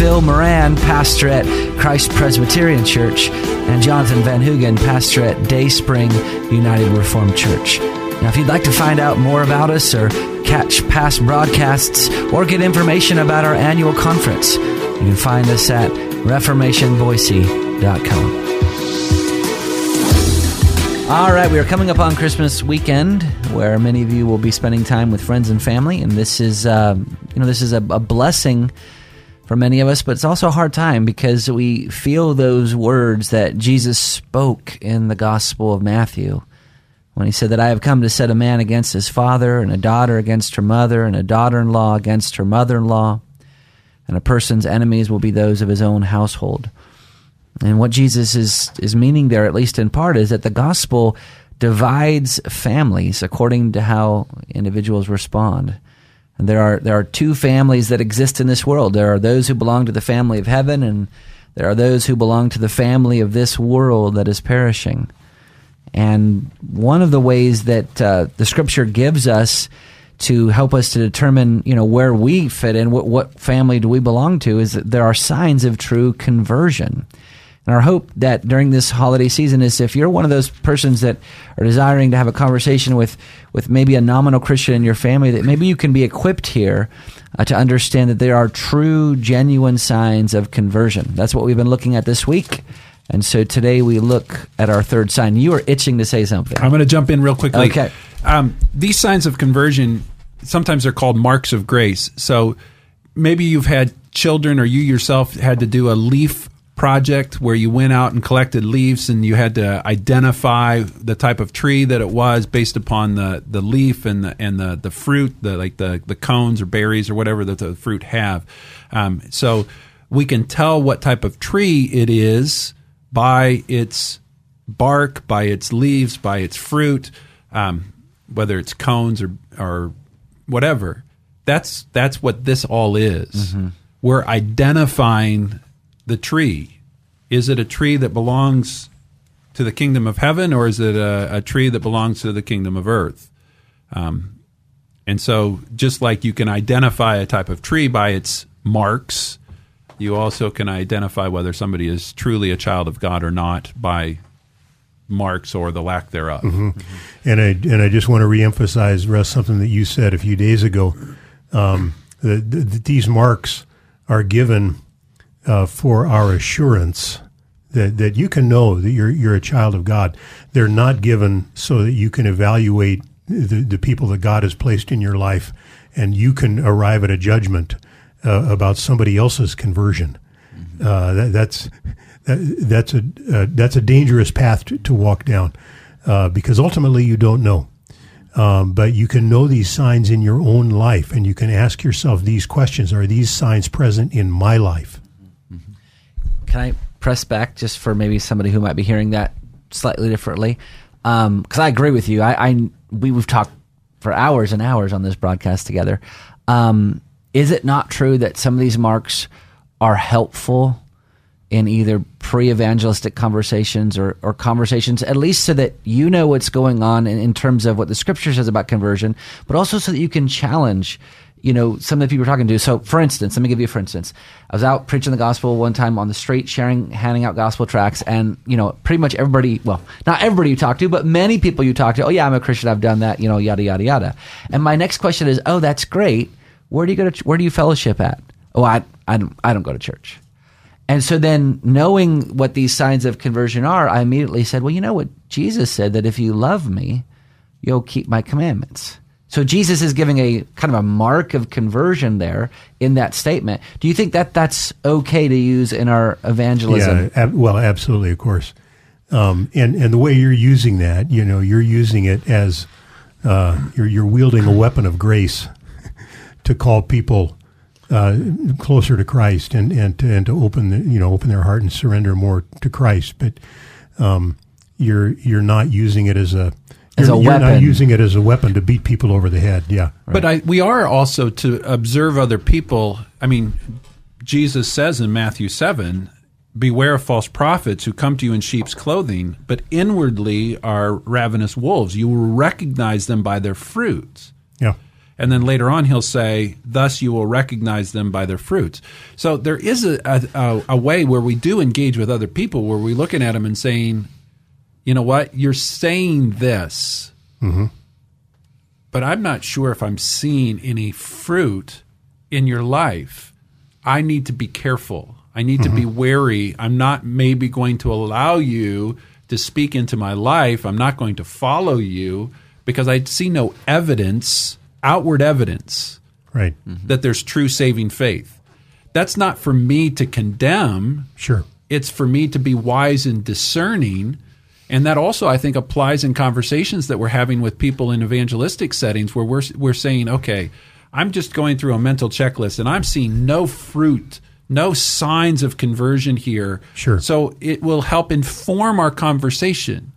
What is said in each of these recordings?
Phil Moran, pastor at Christ Presbyterian Church, and Jonathan Van Hugen, pastor at Day Spring United Reformed Church. Now, if you'd like to find out more about us or catch past broadcasts or get information about our annual conference, you can find us at reformationboise.com. All right, we are coming up on Christmas weekend, where many of you will be spending time with friends and family, and this is, uh, you know, this is a, a blessing for many of us, but it's also a hard time because we feel those words that Jesus spoke in the Gospel of Matthew when he said that I have come to set a man against his father, and a daughter against her mother, and a daughter in law against her mother in law, and a person's enemies will be those of his own household. And what Jesus is, is meaning there, at least in part, is that the gospel divides families according to how individuals respond. There are there are two families that exist in this world. There are those who belong to the family of heaven, and there are those who belong to the family of this world that is perishing. And one of the ways that uh, the Scripture gives us to help us to determine, you know, where we fit in, what, what family do we belong to, is that there are signs of true conversion. And our hope that during this holiday season is if you're one of those persons that are desiring to have a conversation with, with maybe a nominal Christian in your family, that maybe you can be equipped here uh, to understand that there are true, genuine signs of conversion. That's what we've been looking at this week. And so today we look at our third sign. You are itching to say something. I'm going to jump in real quickly. Okay. Um, these signs of conversion, sometimes they're called marks of grace. So maybe you've had children or you yourself had to do a leaf project where you went out and collected leaves and you had to identify the type of tree that it was based upon the, the leaf and the and the, the fruit, the like the, the cones or berries or whatever that the fruit have. Um, so we can tell what type of tree it is by its bark, by its leaves, by its fruit, um, whether it's cones or or whatever. That's that's what this all is. Mm-hmm. We're identifying the tree. Is it a tree that belongs to the kingdom of heaven, or is it a, a tree that belongs to the kingdom of earth? Um, and so, just like you can identify a type of tree by its marks, you also can identify whether somebody is truly a child of God or not by marks or the lack thereof. Mm-hmm. And I and I just want to reemphasize, Russ, something that you said a few days ago. Um, that, that these marks are given uh, for our assurance that, that you can know that you're, you're a child of God. They're not given so that you can evaluate the, the people that God has placed in your life and you can arrive at a judgment uh, about somebody else's conversion. Mm-hmm. Uh, that, that's, that, that's, a, uh, that's a dangerous path to, to walk down uh, because ultimately you don't know. Um, but you can know these signs in your own life and you can ask yourself these questions Are these signs present in my life? Can I press back just for maybe somebody who might be hearing that slightly differently? Because um, I agree with you. I, I we we've talked for hours and hours on this broadcast together. Um, is it not true that some of these marks are helpful in either pre-evangelistic conversations or, or conversations, at least so that you know what's going on in, in terms of what the scripture says about conversion, but also so that you can challenge you know, some of the people we're talking to. So, for instance, let me give you for instance. I was out preaching the gospel one time on the street, sharing, handing out gospel tracts, and you know, pretty much everybody, well, not everybody you talk to, but many people you talk to, oh yeah, I'm a Christian, I've done that, you know, yada yada yada. And my next question is, oh, that's great. Where do you go to? Where do you fellowship at? Oh, I, I don't, I don't go to church. And so then, knowing what these signs of conversion are, I immediately said, well, you know what Jesus said that if you love me, you'll keep my commandments. So Jesus is giving a kind of a mark of conversion there in that statement. Do you think that that's okay to use in our evangelism? Yeah, ab- well, absolutely, of course. Um, and and the way you're using that, you know, you're using it as uh, you're you're wielding a weapon of grace to call people uh, closer to Christ and and to, and to open the, you know open their heart and surrender more to Christ. But um, you're you're not using it as a As you're, a you're weapon. not using it as a weapon to beat people over the head. Yeah. But I, we are also to observe other people. I mean, Jesus says in Matthew 7 Beware of false prophets who come to you in sheep's clothing, but inwardly are ravenous wolves. You will recognize them by their fruits. Yeah. And then later on, he'll say, Thus you will recognize them by their fruits. So there is a, a, a way where we do engage with other people, where we're looking at them and saying, You know what? You're saying this, mm-hmm. but I'm not sure if I'm seeing any fruit in your life. I need to be careful. I need to be mm-hmm. wary. I'm not maybe going to allow you to speak into my life. I'm not going to follow you because I see no evidence, outward evidence, Right. Mm-hmm. that there's true saving faith. That's not for me to condemn. Sure. It's for me to be wise and discerning. And that also, I think, applies in conversations that we're having with people in evangelistic settings where we're, we're saying, okay, I'm just going through a mental checklist and I'm seeing no fruit, no signs of conversion here. Sure. So it will help inform our conversation.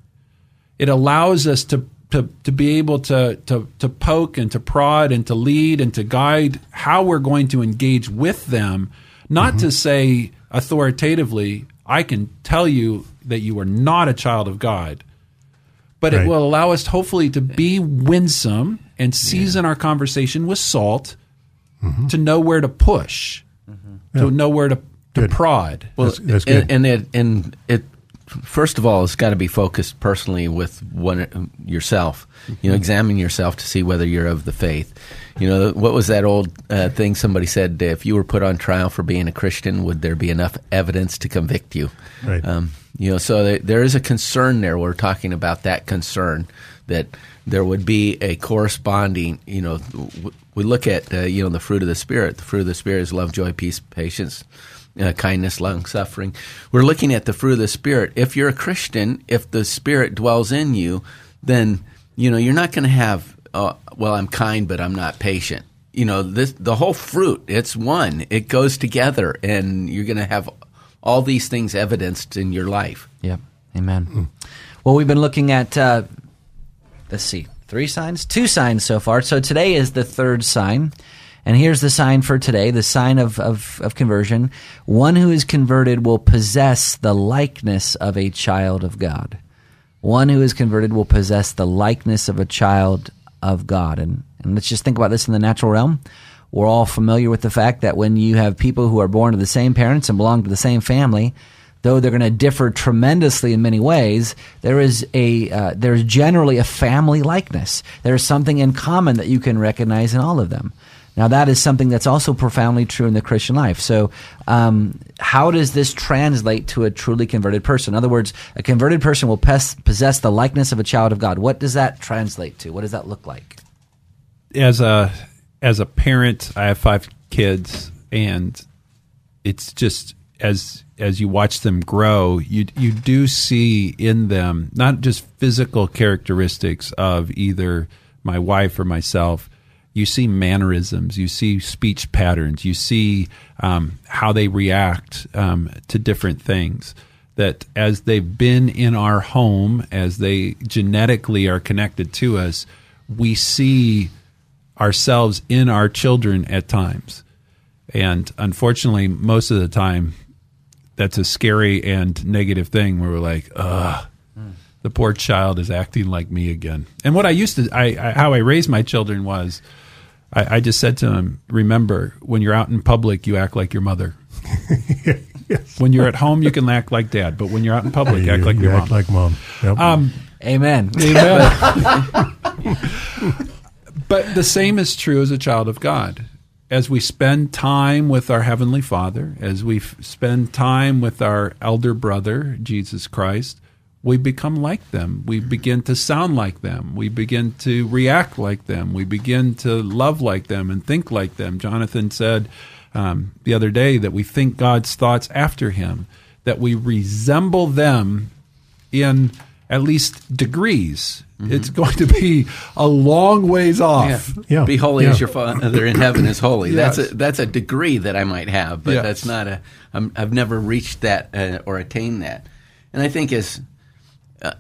It allows us to, to, to be able to, to, to poke and to prod and to lead and to guide how we're going to engage with them, not mm-hmm. to say authoritatively, I can tell you that you are not a child of God. But it will allow us hopefully to be winsome and season our conversation with salt mm-hmm. to know where to push, mm-hmm. to know where to, to prod. Well, That's- that's good. And, and it and it first of all, it's got to be focused personally with one yourself. You know, examine yourself to see whether you're of the faith. You know, what was that old uh, thing somebody said? If you were put on trial for being a Christian, would there be enough evidence to convict you? Right. Um, you know, so there, there is a concern there. We're talking about that concern that there would be a corresponding. You know, w- we look at uh, you know the fruit of the spirit. The fruit of the spirit is love, joy, peace, patience, uh, kindness, long suffering. We're looking at the fruit of the spirit. If you're a Christian, if the spirit dwells in you, then you know you're not going to have. Uh, well, I'm kind, but I'm not patient. You know, this the whole fruit. It's one. It goes together, and you're going to have all these things evidenced in your life. Yep. Amen. Well, we've been looking at, uh, let's see, three signs? Two signs so far. So today is the third sign. And here's the sign for today the sign of, of, of conversion. One who is converted will possess the likeness of a child of God. One who is converted will possess the likeness of a child of God. And, and let's just think about this in the natural realm. We're all familiar with the fact that when you have people who are born to the same parents and belong to the same family, though they're going to differ tremendously in many ways, there is a uh, there's generally a family likeness. There is something in common that you can recognize in all of them. Now, that is something that's also profoundly true in the Christian life. So, um, how does this translate to a truly converted person? In other words, a converted person will pes- possess the likeness of a child of God. What does that translate to? What does that look like? as a as a parent, I have five kids, and it's just as as you watch them grow, you you do see in them not just physical characteristics of either my wife or myself. You see mannerisms, you see speech patterns, you see um, how they react um, to different things. That as they've been in our home, as they genetically are connected to us, we see ourselves in our children at times. And unfortunately, most of the time, that's a scary and negative thing where we're like, ugh, the poor child is acting like me again. And what I used to, I, I how I raised my children was, I, I just said to them, remember, when you're out in public, you act like your mother. When you're at home, you can act like dad, but when you're out in public, you, act like you your act mom. like mom. Yep. Um, Amen. But the same is true as a child of God. As we spend time with our Heavenly Father, as we f- spend time with our elder brother, Jesus Christ, we become like them. We begin to sound like them. We begin to react like them. We begin to love like them and think like them. Jonathan said um, the other day that we think God's thoughts after Him, that we resemble them in at least degrees. It's going to be a long ways off. Yeah. Be holy Yeah. as your Father in heaven is holy. Yes. That's a that's a degree that I might have, but Yes. that's not a. I'm, I've never reached that uh, or attained that. And I think as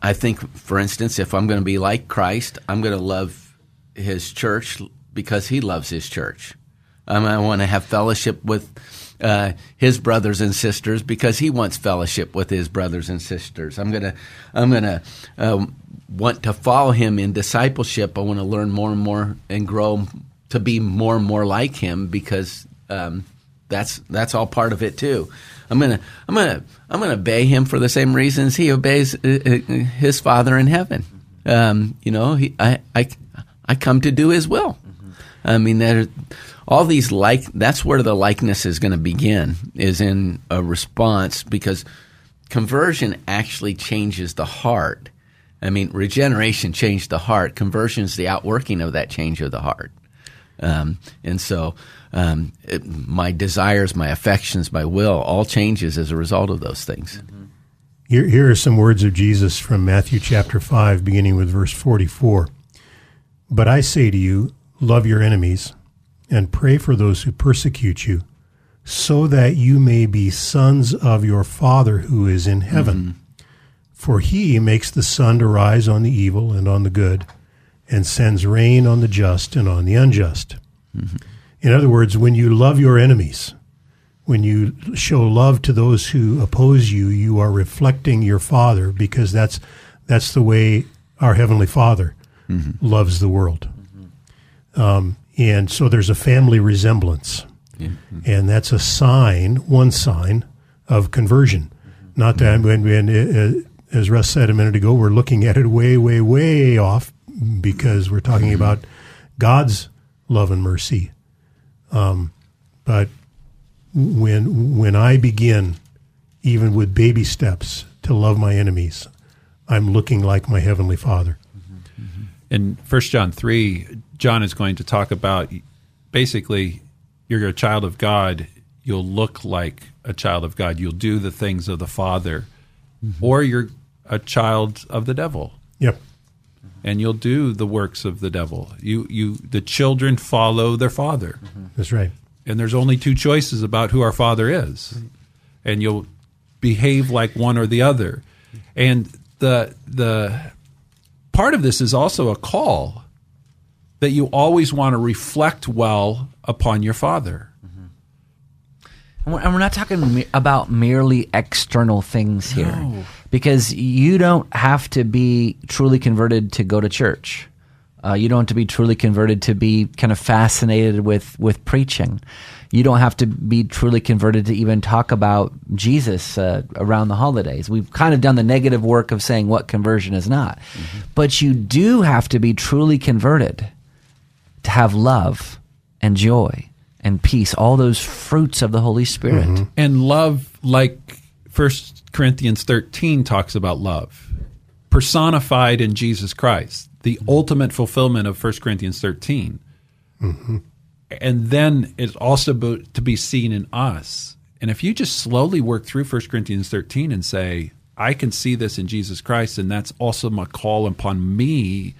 I think, for instance, if I'm going to be like Christ, I'm going to love His church because He loves His church. Um, I want to have fellowship with uh, His brothers and sisters because He wants fellowship with His brothers and sisters. I'm gonna, I'm gonna um, want to follow Him in discipleship. I want to learn more and more and grow to be more and more like Him because um, that's that's all part of it too. I'm gonna I'm gonna I'm gonna obey him for the same reasons he obeys uh, uh, his Father in heaven. Um, you know, he, I I I come to do His will. I mean, there all these like that's where the likeness is going to begin is in a response because conversion actually changes the heart. I mean, regeneration changed the heart. Conversion is the outworking of that change of the heart. Um, and so um, it, my desires, my affections, my will all changes as a result of those things. Here, here are some words of Jesus from Matthew chapter 5, beginning with verse 44. But I say to you, love your enemies and pray for those who persecute you, so that you may be sons of your Father who is in heaven. For he makes the sun to rise on the evil and on the good, and sends rain on the just and on the unjust. In other words, when you love your enemies, when you show love to those who oppose you, you are reflecting your Father because that's that's the way our heavenly Father loves the world. Um, and so there's a family resemblance, and that's a sign, one sign of conversion. Not that when, when uh, as Russ said a minute ago, we're looking at it way, way, way off because we're talking mm-hmm. about God's love and mercy. Um, but when when I begin, even with baby steps, to love my enemies, I'm looking like my heavenly Father. Mm-hmm. In 1 John 3, John is going to talk about basically you're a child of God, you'll look like a child of God, you'll do the things of the Father, mm-hmm. or you're a child of the devil Yep. Mm-hmm. and you'll do the works of the devil. You you the children follow their father. Mm-hmm. That's right. And there's only two choices about who our father is. And you'll behave like one or the other. And the the part of this is also a call that you always want to reflect well upon your father. And we're, not talking me- about merely external things here, because you don't have to be truly converted to go to church. Uh, you don't have to be truly converted to be kind of fascinated with with preaching. You don't have to be truly converted to even talk about Jesus uh, around the holidays. We've kind of done the negative work of saying what conversion is not, but you do have to be truly converted to have love and joy and peace, all those fruits of the Holy Spirit. Mm-hmm. And love like 1 Corinthians 13 talks about love, personified in Jesus Christ, the mm-hmm. ultimate fulfillment of 1 Corinthians 13. Mm-hmm. And then it's also bo- to be seen in us. And if you just slowly work through 1 Corinthians 13 and say, I can see this in Jesus Christ, and that's also my call upon me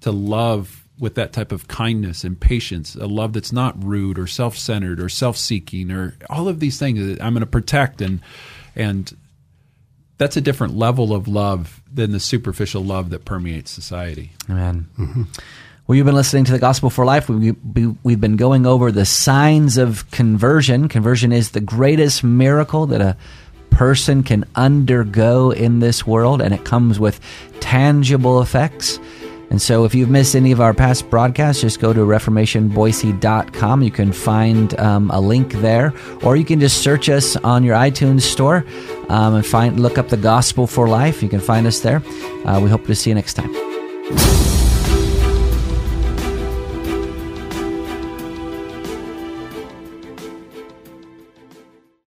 to love with that type of kindness and patience, a love that's not rude or self-centered or self-seeking or all of these things that I'm going to protect and and that's a different level of love than the superficial love that permeates society. Amen. Mm-hmm. Well, you've been listening to the Gospel for Life. We, we, we've been going over the signs of conversion. Conversion is the greatest miracle that a person can undergo in this world, and it comes with tangible effects. And so, if you've missed any of our past broadcasts, just go to reformationboise.com. You can find um, a link there, or you can just search us on your iTunes store um, and find look up the Gospel for Life. You can find us there. Uh, we hope to see you next time.